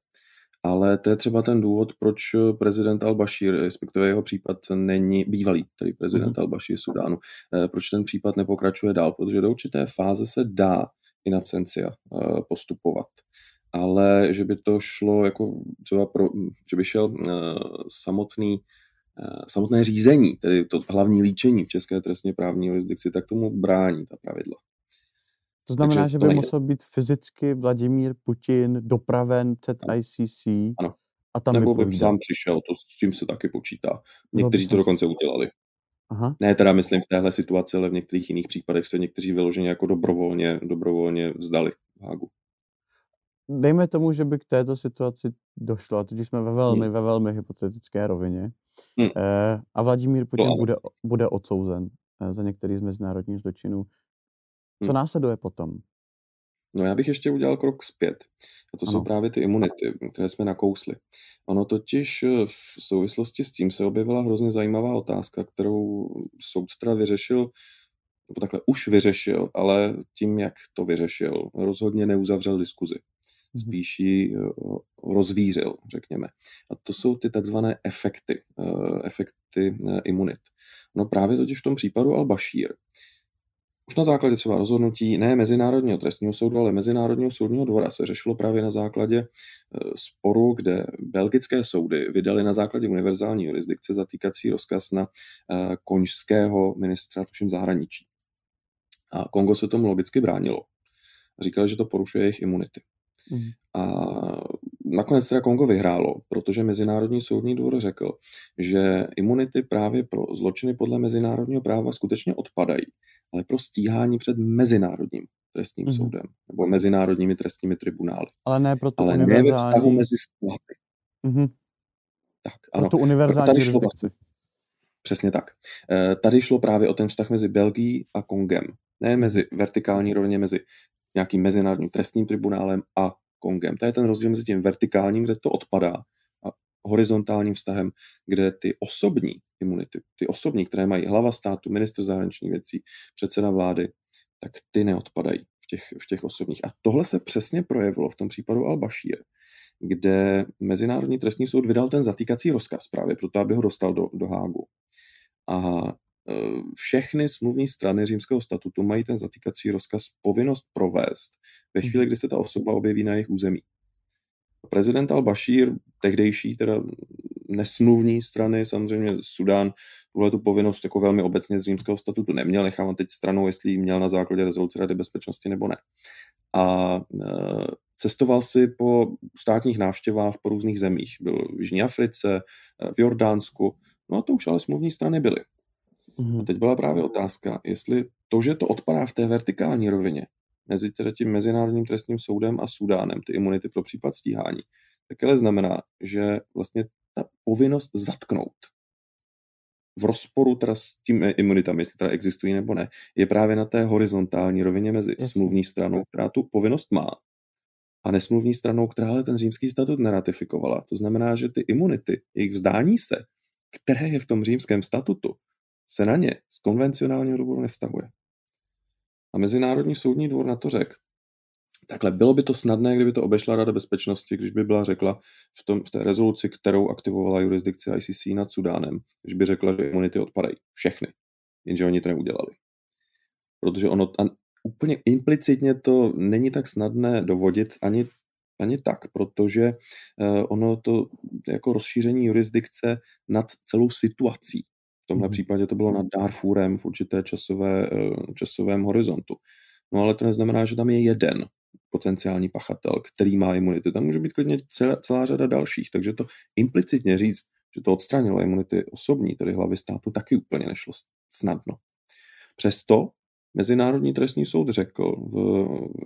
Ale to je třeba ten důvod, proč prezident al-Bashir, respektive jeho případ není bývalý, tedy prezident mm-hmm. al-Bashir Sudánu, eh, proč ten případ nepokračuje dál, protože do určité fáze se dá in absentia eh, postupovat. Ale že by to šlo jako třeba pro, že by šel eh, samotný samotné řízení, tedy to hlavní líčení v české trestně právní jurisdikci, tak tomu brání ta pravidla. To znamená, Takže že by nejde. musel být fyzicky Vladimír Putin dopraven před ano. ICC ano. a tam Nebo by sám přišel, to s tím se taky počítá. Někteří to dokonce udělali. Aha. Ne teda myslím v téhle situaci, ale v některých jiných případech se někteří vyloženě jako dobrovolně, dobrovolně vzdali v Hágu. Dejme tomu, že by k této situaci došlo, a teď jsme ve velmi, hmm. ve velmi hypotetické rovině. Hmm. Eh, a Vladimír Putin bude, bude odsouzen eh, za některý z mezinárodních zločinů. Co hmm. následuje potom? No já bych ještě udělal krok zpět. A to ano. jsou právě ty imunity, které jsme nakousli. Ono totiž eh, v souvislosti s tím se objevila hrozně zajímavá otázka, kterou soud teda vyřešil, nebo takhle už vyřešil, ale tím, jak to vyřešil, rozhodně neuzavřel diskuzi. Mhm. Spíš ji eh, rozvířil, řekněme. A to jsou ty takzvané efekty, eh, efekty imunit. No právě totiž v tom případu Al-Bashir už na základě třeba rozhodnutí ne Mezinárodního trestního soudu, ale Mezinárodního soudního dvora se řešilo právě na základě e, sporu, kde belgické soudy vydali na základě univerzální jurisdikce zatýkací rozkaz na e, konžského ministra, tuším zahraničí. A Kongo se tomu logicky bránilo. Říkali, že to porušuje jejich imunity. Mm. A nakonec teda Kongo vyhrálo, protože Mezinárodní soudní dvůr řekl, že imunity právě pro zločiny podle mezinárodního práva skutečně odpadají ale pro stíhání před mezinárodním trestním mm-hmm. soudem nebo mezinárodními trestními tribunály. Ale ne pro tu ale univerzální... ne ve vztahu mezi státy. Mm-hmm. Tak, ano. Pro tu univerzální tady šlo, Přesně tak. Eh, tady šlo právě o ten vztah mezi Belgií a Kongem. Ne mezi vertikální rovně mezi nějakým mezinárodním trestním tribunálem a Kongem. To je ten rozdíl mezi tím vertikálním, kde to odpadá, a horizontálním vztahem, kde ty osobní imunity, ty osobní, které mají hlava státu, minister zahraničních věcí, předseda vlády, tak ty neodpadají v těch, v těch osobních. A tohle se přesně projevilo v tom případu Al-Bashir, kde Mezinárodní trestní soud vydal ten zatýkací rozkaz právě proto, aby ho dostal do, do Hágu. A všechny smluvní strany římského statutu mají ten zatýkací rozkaz povinnost provést ve chvíli, kdy se ta osoba objeví na jejich území. Prezident al-Bashir, tehdejší teda nesmluvní strany, samozřejmě Sudán tuhle tu povinnost jako velmi obecně z římského statutu neměl, nechávám teď stranou, jestli ji měl na základě rezoluce Rady bezpečnosti nebo ne. A e, cestoval si po státních návštěvách po různých zemích. Byl v Jižní Africe, e, v Jordánsku, no a to už ale smluvní strany byly. Mm-hmm. A teď byla právě otázka, jestli to, že to odpadá v té vertikální rovině, mezi teda tím Mezinárodním trestním soudem a Sudánem, ty imunity pro případ stíhání, tak ale znamená, že vlastně ta povinnost zatknout v rozporu teda s tím imunitami, jestli teda existují nebo ne, je právě na té horizontální rovině mezi Jasně. smluvní stranou, která tu povinnost má, a nesmluvní stranou, která ale ten římský statut neratifikovala. To znamená, že ty imunity, jejich vzdání se, které je v tom římském statutu, se na ně z konvencionálního důvodu nevztahuje. A Mezinárodní soudní dvůr na to řekl, Takhle, bylo by to snadné, kdyby to obešla Rada bezpečnosti, když by byla řekla v, tom, v té rezoluci, kterou aktivovala jurisdikce ICC nad Sudánem, když by řekla, že imunity odpadají. Všechny. Jenže oni to neudělali. Protože ono a úplně implicitně to není tak snadné dovodit ani, ani tak, protože uh, ono to jako rozšíření jurisdikce nad celou situací. V tomhle mm. případě to bylo nad Darfurem v určité časové, uh, časovém horizontu. No ale to neznamená, že tam je jeden potenciální pachatel, který má imunity. Tam může být klidně celá, celá řada dalších, takže to implicitně říct, že to odstranilo imunity osobní, tedy hlavy státu, taky úplně nešlo snadno. Přesto Mezinárodní trestní soud řekl v,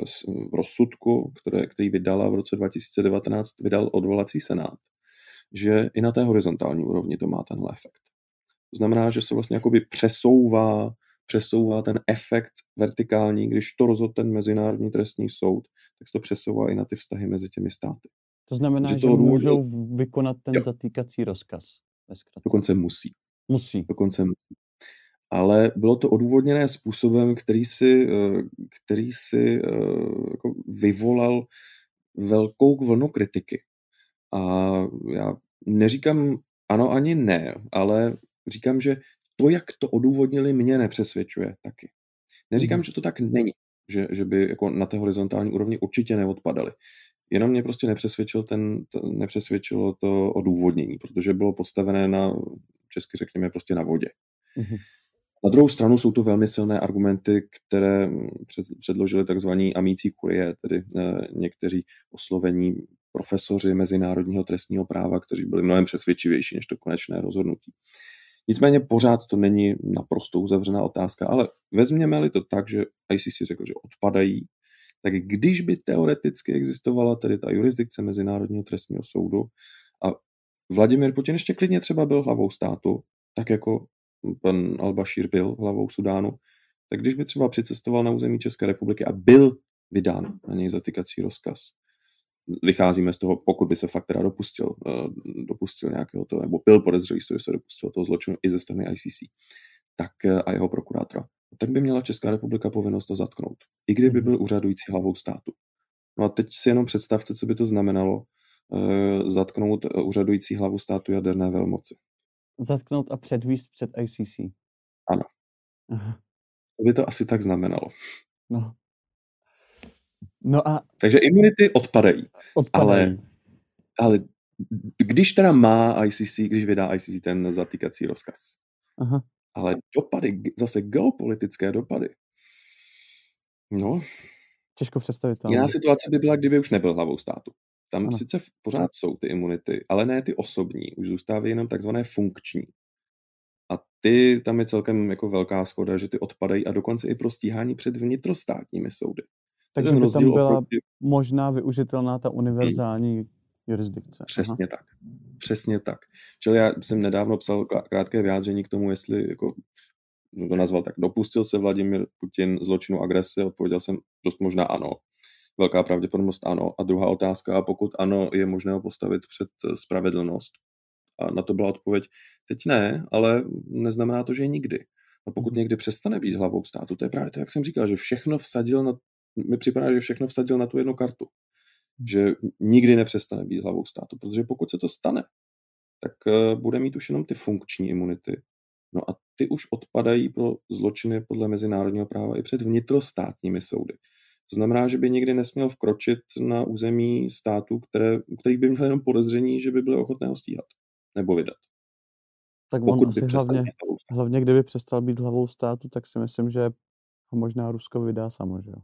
v, v rozsudku, které, který vydala v roce 2019, vydal odvolací senát, že i na té horizontální úrovni to má tenhle efekt. To znamená, že se vlastně jakoby přesouvá přesouvá ten efekt vertikální, když to rozhodl ten Mezinárodní trestní soud, tak to přesouvá i na ty vztahy mezi těmi státy. To znamená, že, že to můžou vykonat ten jo. zatýkací rozkaz. Dokonce musí. Musí. Dokonce musí. Ale bylo to odůvodněné způsobem, který si, eh, který si eh, jako vyvolal velkou vlnu kritiky. A já neříkám ano ani ne, ale říkám, že to, jak to odůvodnili, mě nepřesvědčuje taky. Neříkám, mm. že to tak není, že, že by jako na té horizontální úrovni určitě neodpadaly. Jenom mě prostě nepřesvědčil ten, to, nepřesvědčilo to odůvodnění, protože bylo postavené na, česky řekněme, prostě na vodě. Mm. Na druhou stranu jsou to velmi silné argumenty, které předložili takzvaní amící kurie, tedy eh, někteří oslovení profesoři mezinárodního trestního práva, kteří byli mnohem přesvědčivější než to konečné rozhodnutí. Nicméně pořád to není naprosto uzavřená otázka, ale vezměme-li to tak, že ICC řekl, že odpadají, tak když by teoreticky existovala tedy ta jurisdikce Mezinárodního trestního soudu a Vladimir Putin ještě klidně třeba byl hlavou státu, tak jako pan Al-Bashir byl hlavou Sudánu, tak když by třeba přicestoval na území České republiky a byl vydán na něj zatýkací rozkaz. Vycházíme z toho, pokud by se fakt teda dopustil, uh, dopustil nějakého toho, nebo byl podezřelý z toho, že se dopustil toho zločinu i ze strany ICC, tak uh, a jeho prokurátora, tak by měla Česká republika povinnost to zatknout. I kdyby byl úřadující hlavou státu. No a teď si jenom představte, co by to znamenalo uh, zatknout úřadující hlavu státu jaderné velmoci. Zatknout a předvíst před ICC. Ano. Aha. To by to asi tak znamenalo. No. No a... Takže imunity odpadají. odpadají. Ale, ale když teda má ICC, když vydá ICC ten zatýkací rozkaz. Aha. Ale dopady, zase geopolitické dopady. No. Těžko představit to. Jiná situace by byla, kdyby už nebyl hlavou státu. Tam ano. sice pořád jsou ty imunity, ale ne ty osobní. Už zůstávají jenom takzvané funkční. A ty, tam je celkem jako velká schoda, že ty odpadají a dokonce i pro stíhání před vnitrostátními soudy. Takže by tam byla oproti... možná využitelná ta univerzální hmm. jurisdikce. Přesně Aha. tak. Přesně tak. Čili já jsem nedávno psal krátké vyjádření k tomu, jestli jako to nazval tak, dopustil se Vladimir Putin zločinu agrese, odpověděl jsem dost možná ano. Velká pravděpodobnost ano. A druhá otázka, pokud ano, je možné ho postavit před spravedlnost. A na to byla odpověď, teď ne, ale neznamená to, že nikdy. A pokud mhm. někdy přestane být hlavou státu, to je právě to, jak jsem říkal, že všechno vsadil na, mi připadá, že všechno vsadil na tu jednu kartu. Mhm. Že nikdy nepřestane být hlavou státu, protože pokud se to stane, tak uh, bude mít už jenom ty funkční imunity. No a ty už odpadají pro zločiny podle mezinárodního práva i před vnitrostátními soudy. To znamená, že by nikdy nesměl vkročit na území států, které, který by měl jenom podezření, že by byly ochotné ho stíhat nebo vydat. Tak on Pokud asi hlavně, hlavně, kdyby přestal být hlavou státu, tak si myslím, že ho možná Rusko vydá samo, že jo?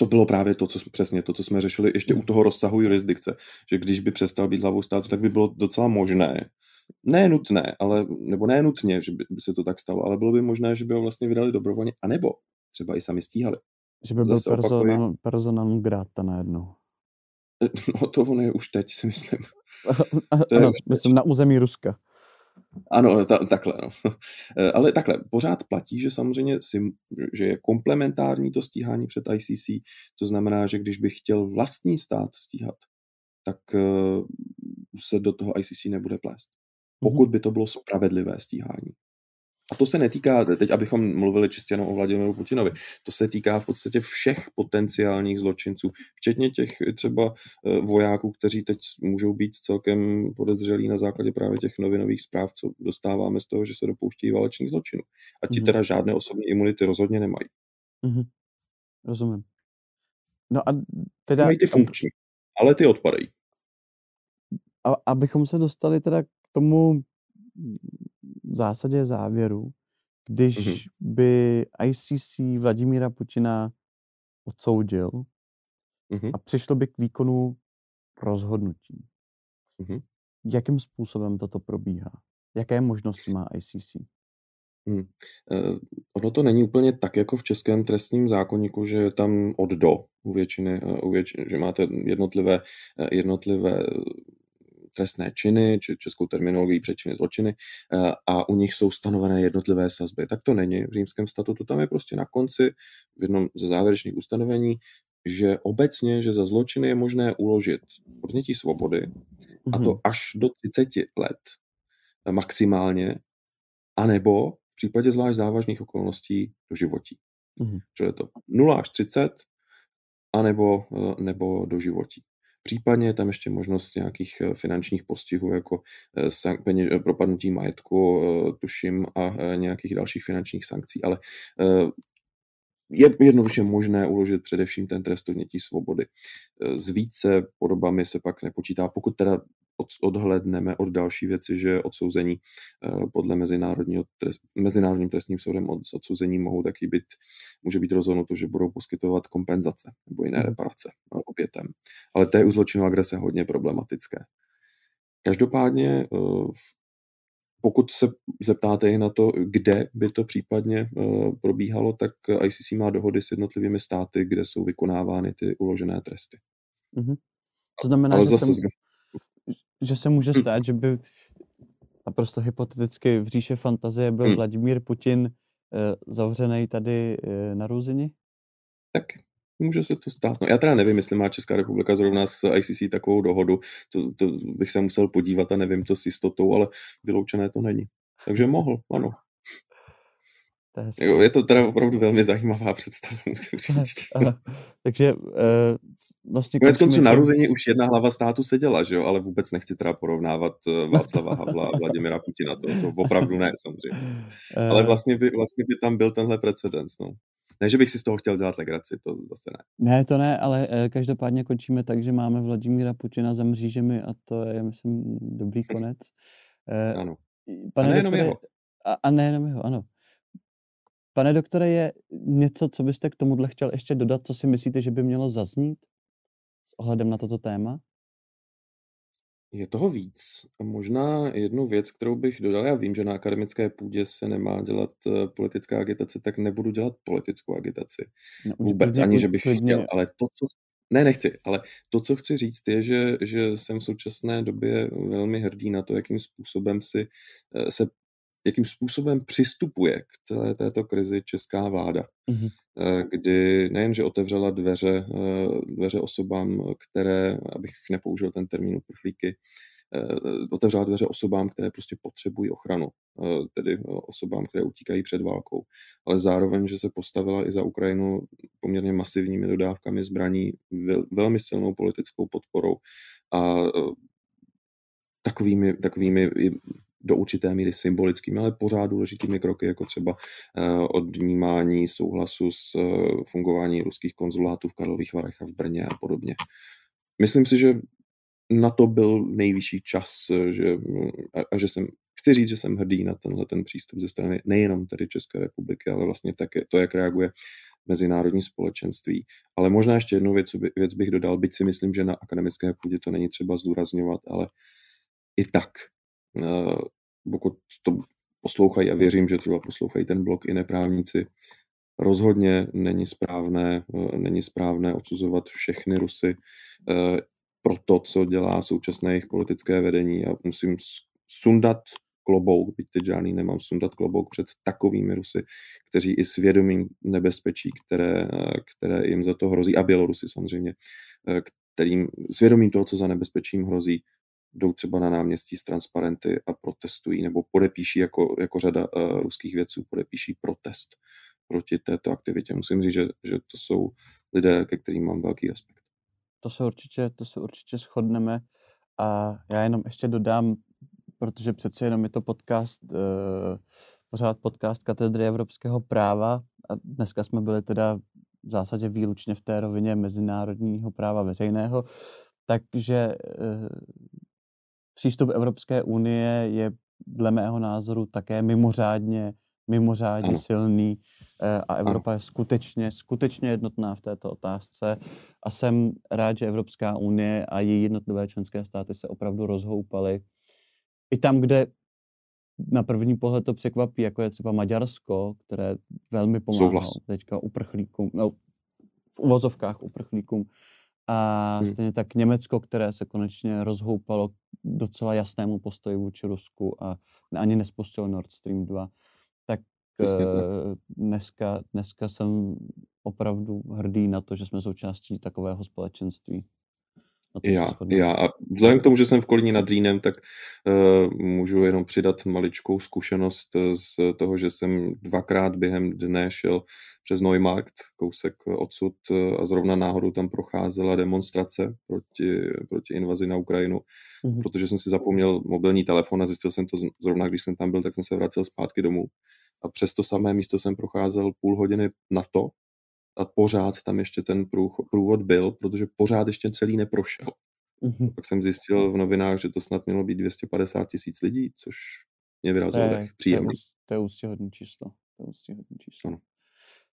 To bylo právě to, co přesně to, co jsme řešili ještě u toho rozsahu jurisdikce, že když by přestal být hlavou státu, tak by bylo docela možné, ne nutné, ale, nebo ne nutně, že by, by se to tak stalo, ale bylo by možné, že by ho vlastně vydali dobrovolně, anebo třeba i sami stíhali. Že by byl persona, persona non grata najednou. [LAUGHS] No to ono je už teď, si myslím. [LAUGHS] Ano, myslím na území Ruska. Ano, ta, takhle. No. [LAUGHS] Eh, ale takhle, pořád platí, že samozřejmě si, že je komplementární to stíhání před ICC, to znamená, že když bych chtěl vlastní stát stíhat, tak uh, se do toho ICC nebude plést. Mhm. Pokud by to bylo spravedlivé stíhání. A to se netýká, teď abychom mluvili čistě jenom o Vladimiru Putinovi, to se týká v podstatě všech potenciálních zločinců, včetně těch třeba eh, vojáků, kteří teď můžou být celkem podezřelí na základě právě těch novinových zpráv, co dostáváme z toho, že se dopouštějí válečných zločinů. A ti mm-hmm. teda žádné osobní imunity rozhodně nemají. Mm-hmm. Rozumím. No a teda... Mají ty funkční, ale ty odpadají. A, abychom se dostali teda k tomu v zásadě závěru, když mm-hmm. by ICC Vladimíra Putina odsoudil mm-hmm. a přišlo by k výkonu rozhodnutí. Mm-hmm. Jakým způsobem toto probíhá? Jaké možnosti má ICC? Hmm. Eh, ono to není úplně tak jako v českém trestním zákonníku, že je tam od do u většiny, eh, u většiny že máte jednotlivé, eh, jednotlivé trestné činy, či českou terminologií přečiny zločiny, eh, a u nich jsou stanovené jednotlivé sazby. Tak to není v římském statutu, tam je prostě na konci v jednom ze závěrečných ustanovení, že obecně, že za zločiny je možné uložit odnětí svobody, mm-hmm. a to mhm. až do 30 let maximálně, anebo v případě zvlášť závažných okolností do životí. Mm-hmm. Čili je to 0 až 30, anebo eh, nebo do životí. Případně je tam ještě možnost nějakých eh, finančních postihů, jako eh, eh, propadnutí majetku, tuším, a nějakých dalších finančních sankcí, ale je jednoduše možné uložit především ten trest odnětí svobody. S více podobami se pak nepočítá, pokud teda odhledneme od další věci, že odsouzení eh, podle mezinárodního trest, Mezinárodním trestním soudem od odsouzení mohou taky být, může být rozhodnuto, že budou poskytovat kompenzace nebo jiné mhm. reparace eh, obětem. Ale to je u zločinu agrese hodně problematické. Každopádně eh, pokud se zeptáte i na to, kde by to případně probíhalo, tak ICC má dohody s jednotlivými státy, kde jsou vykonávány ty uložené tresty. Mm-hmm. To znamená, Ale že zase jsem že se může hm. stát, že by naprosto hypoteticky v říše fantazie byl hmm. Vladimír Putin uh, zavřený tady na Růzini? Tak Může se to stát. No, já teda nevím, jestli má Česká republika zrovna s ICC takovou dohodu. To, to bych se musel podívat a nevím to s jistotou, ale vyloučené to není. Takže mohl, ano. [LAUGHS] To je, to teda opravdu velmi zajímavá představa, musím [LAUGHS] říct. Aha. Takže uh, vlastně Konec konců na Ruzini už jedna hlava státu seděla, že jo, ale vůbec nechci teda porovnávat eh, [LAUGHS] Václava Havla a Vladimira Putina, to, to opravdu ne, samozřejmě. Ale eh, vlastně by, vlastně by tam byl tenhle precedens, no. Ne, že bych si z toho chtěl dělat legraci, to zase ne. Ne, to ne, ale eh, každopádně končíme tak, že máme Vladimíra Putina za mřížemi a to je, myslím, dobrý [LAUGHS] konec. Eh, Ano. Pane nejenom doktore, jeho. A, a nejenom jeho, ano. Pane doktore, je něco, co byste k tomuhle chtěl ještě dodat, co si myslíte, že by mělo zaznít s ohledem na toto téma? Je toho víc. A možná jednu věc, kterou bych dodal, já vím, že na akademické půdě se nemá dělat eh, politická agitace, tak nebudu dělat politickou agitaci. No, Vůbec, klidně- ani že bych klidně- chtěl, ale to, co... Ne, nechci, ale to, co chci říct, je, že, že jsem v současné době velmi hrdý na to, jakým způsobem si eh, se jakým způsobem přistupuje k celé této krizi česká vláda. Mhm. Eh, Kdy nejen, že otevřela dveře, eh, dveře osobám, které, abych nepoužil ten termín uprchlíky, eh, otevřela dveře osobám, které prostě potřebují ochranu, tedy osobám, které utíkají před válkou. Ale zároveň, že se postavila i za Ukrajinu poměrně masivními dodávkami zbraní, vel- velmi silnou politickou podporou a takovými, takovými do určité míry symbolickými, ale pořád důležitými kroky, jako třeba eh, odnímání souhlasu s eh, fungování ruských konzulátů v Karlových Varech a v Brně a podobně. Myslím si, že na to byl nejvyšší čas, eh, že, a, a že jsem, chci říct, že jsem hrdý na tenhle ten přístup ze strany nejenom tedy České republiky, ale vlastně také to, jak reaguje mezinárodní společenství. Ale možná ještě jednu věc, věc bych dodal, byť si myslím, že na akademické půdě to není třeba zdůrazňovat, ale i tak, pokud to poslouchají a věřím, že třeba poslouchají ten blog i neprávníci, rozhodně není správné, eh, není správné odsuzovat všechny Rusy eh, pro to, co dělá současné jejich politické vedení. A musím sundat klobouk, byť teď žádný nemám, sundat klobouk před takovými Rusy, kteří i svědomím nebezpečí, které, eh, které jim za to hrozí, a Bělorusy samozřejmě, kterým svědomím toho, co za nebezpečím hrozí, jdou třeba na náměstí s transparenty a protestují, nebo podepíší jako, jako řada uh, ruských vědců, podepíší protest proti této aktivitě. Musím říct, že, že to jsou lidé, ke kterým mám velký respekt. To se určitě, to se určitě shodneme. A já jenom ještě dodám, protože přece jenom je to podcast, uh, pořád podcast Katedry evropského práva a dneska jsme byli teda v zásadě výlučně v té rovině mezinárodního práva veřejného, takže uh, přístup Evropské unie je dle mého názoru také mimořádně, mimořádně Ano. silný eh, a Evropa je skutečně, skutečně jednotná v této otázce a jsem rád, že Evropská unie a její jednotlivé členské státy se opravdu rozhoupaly. I tam, kde na první pohled to překvapí, jako je třeba Maďarsko, které velmi Souhlas. teďka uprchlíkům, no, v uvozovkách uprchlíkům. A Hmm. stejně tak Německo, které se konečně rozhoupalo k docela jasnému postoji vůči Rusku a ani nespustilo Nord Stream 2. Tak tak. eh, dneska, dneska jsem opravdu hrdý na to, že jsme součástí takového společenství. I já, i já. A vzhledem k tomu, že jsem v Kolíně nad Rýnem, tak uh, můžu jenom přidat maličkou zkušenost eh, z toho, že jsem dvakrát během dne šel přes Neumarkt, kousek odsud, eh, a zrovna náhodou tam procházela demonstrace proti, proti invazi na Ukrajinu, Mhm. protože jsem si zapomněl mobilní telefon a zjistil jsem to zrovna, když jsem tam byl, tak jsem se vracel zpátky domů. A přes to samé místo jsem procházel půl hodiny na to, a pořád tam ještě ten průvod byl, protože pořád ještě celý neprošel. Mhm. Pak jsem zjistil v novinách, že to snad mělo být 250 tisíc lidí, což mě vyrazilo je, Příjemný. to je úctyhodný číslo. To je úctyhodný číslo. Ano.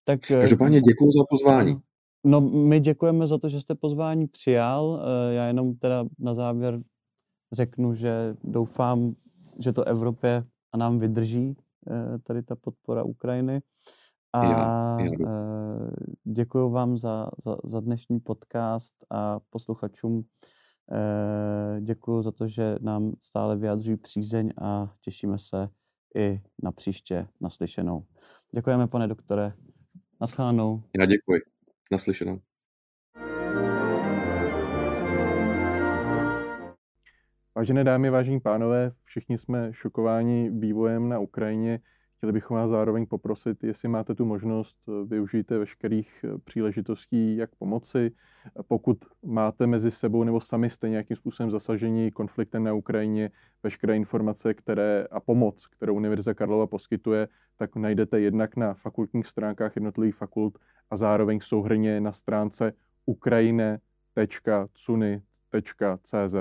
Tak eh, Každopádně děkuji za pozvání. No, my děkujeme za to, že jste pozvání přijal. Eh, Já jenom teda na závěr řeknu, že doufám, že to Evropě a nám vydrží eh, tady ta podpora Ukrajiny. A eh, děkuji vám za, za, za dnešní podcast a posluchačům eh, děkuji za to, že nám stále vyjadřují přízeň a těšíme se i na příště naslyšenou. Děkujeme, pane doktore. Naschánou. Já děkuji. Naslyšenou. Vážené dámy, vážení pánové, všichni jsme šokováni vývojem na Ukrajině. Chtěli bychom vás zároveň poprosit, jestli máte tu možnost, využijte veškerých příležitostí, jak pomoci. Pokud máte mezi sebou nebo sami jste nějakým způsobem zasažení konfliktem na Ukrajině, veškeré informace které, a pomoc, kterou Univerzita Karlova poskytuje, tak najdete jednak na fakultních stránkách jednotlivých fakult a zároveň souhrně na stránce ukrajine.cuny.cz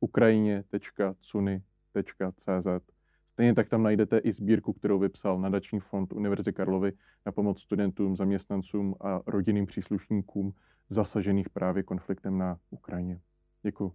ukrajině.cuny.cz Stejně tak tam najdete i sbírku, kterou vypsal Nadační fond Univerzity Karlovy na pomoc studentům, zaměstnancům a rodinným příslušníkům zasažených právě konfliktem na Ukrajině. Děkuji.